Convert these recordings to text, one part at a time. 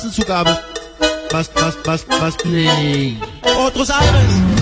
Jackson jugaba. Mas, mas, mas, mas, play. Outros aires.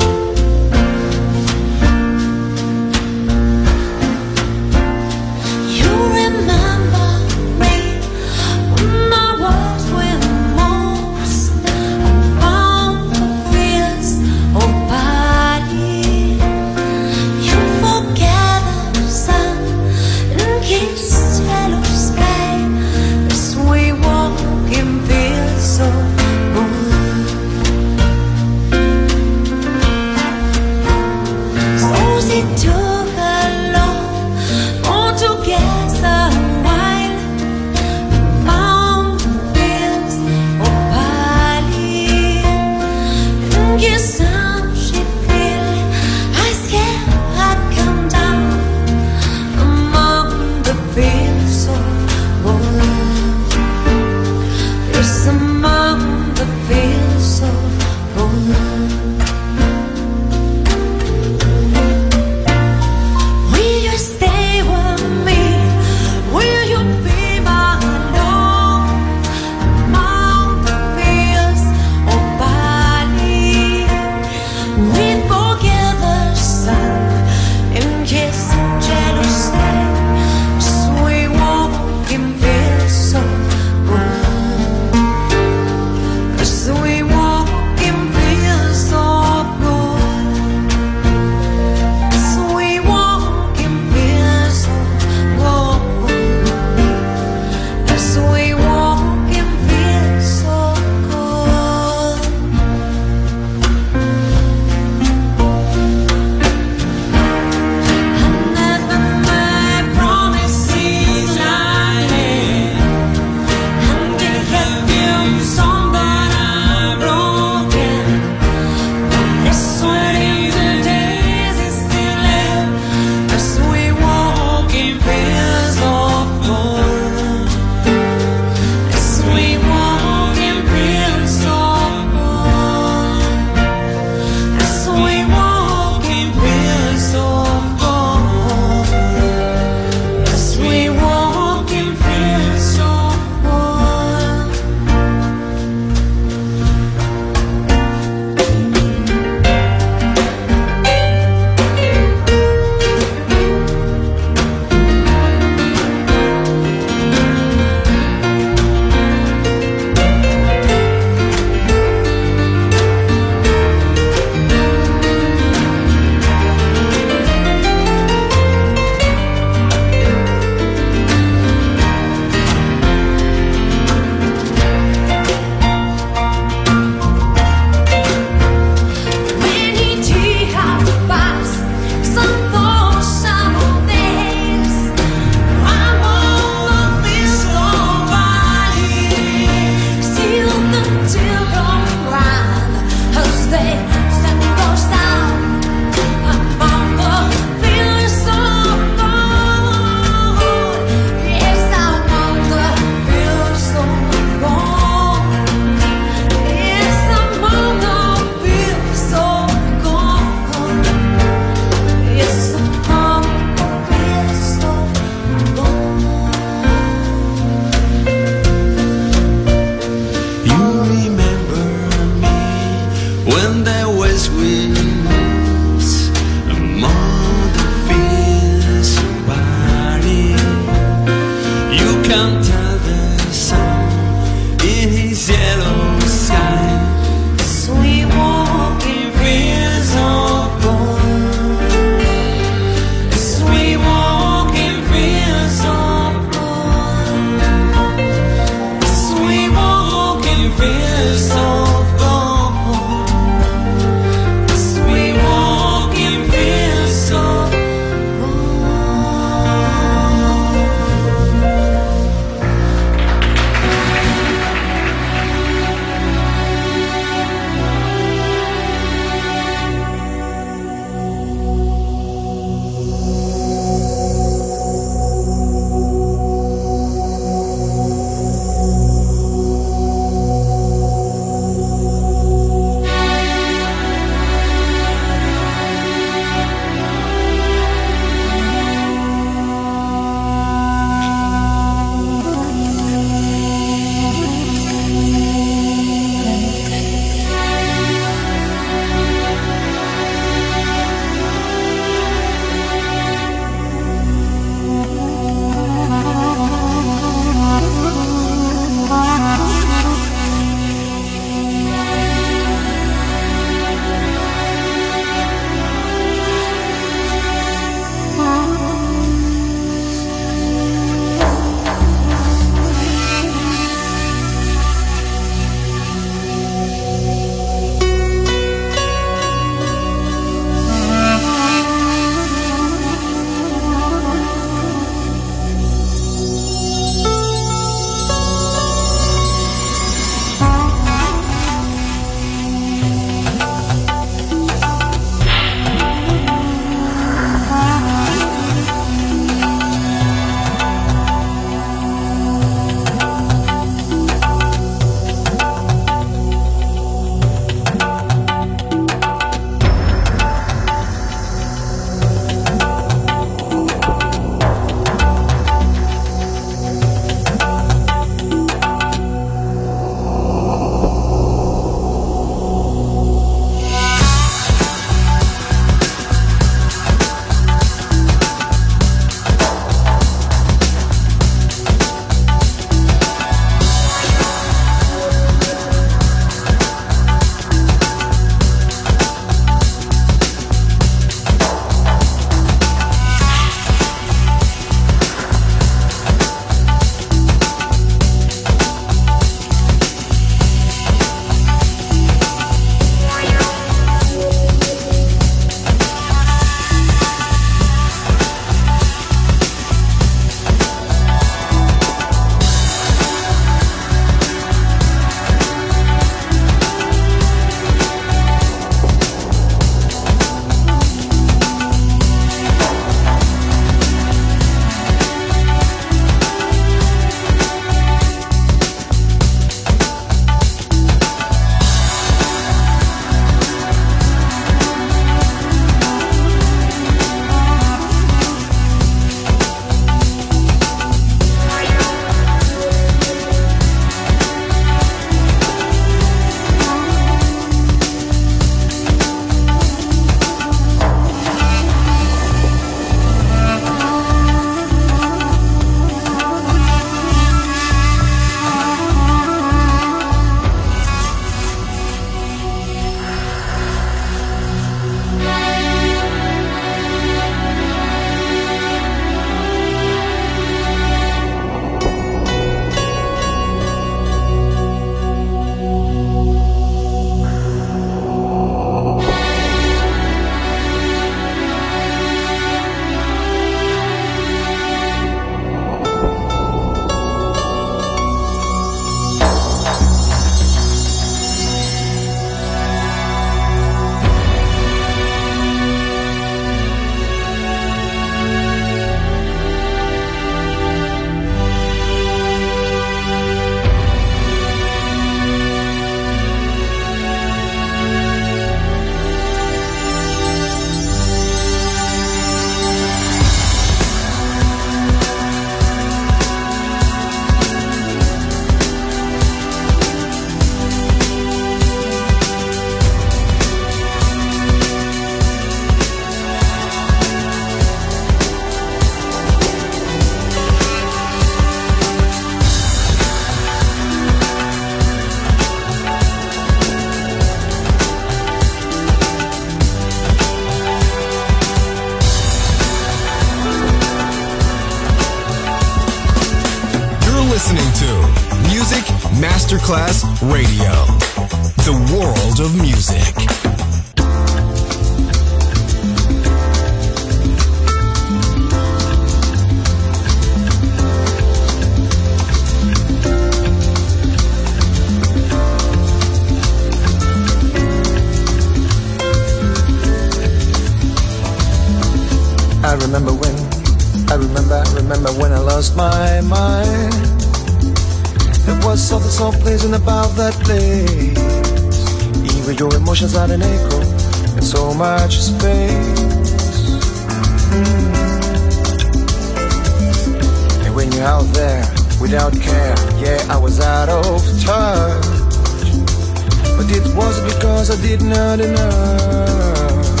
Not enough.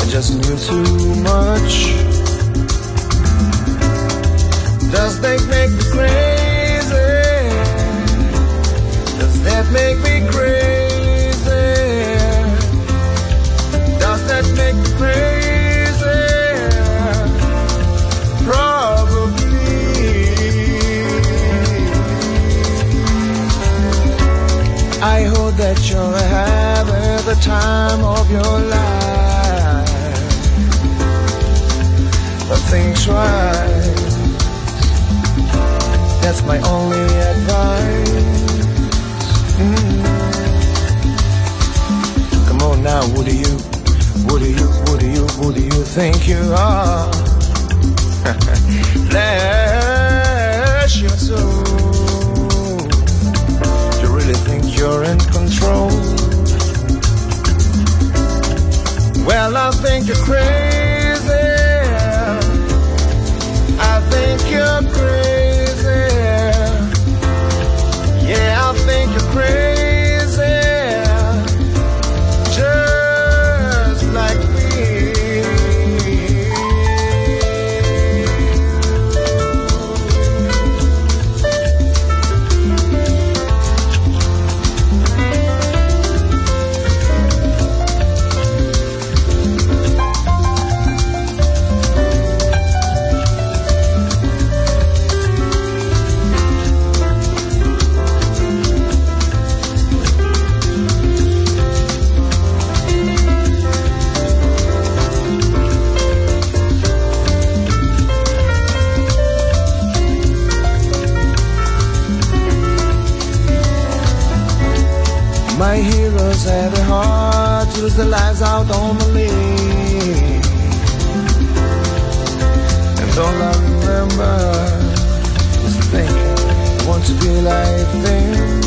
I just knew too much. Does that make me crazy? Does that make me crazy? That you're having the time of your life. But things right. That's my only advice. Mm. Come on now, who do you, who do you, who do you, who do you think you are? Bless your soul. You're in control? Well, I think you're crazy. I think you're crazy. Yeah, I think you're crazy. Have a heart to lose their lives on the lake. And all I remember is thinking, I want to be like them.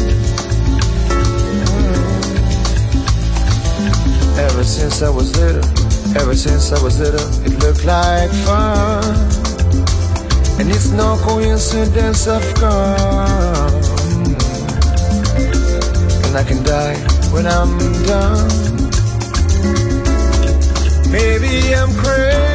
Mm. Ever since I was little, ever since I was little, it looked like fun. And it's no coincidence I've come and I can die when I'm done. Maybe I'm crazy.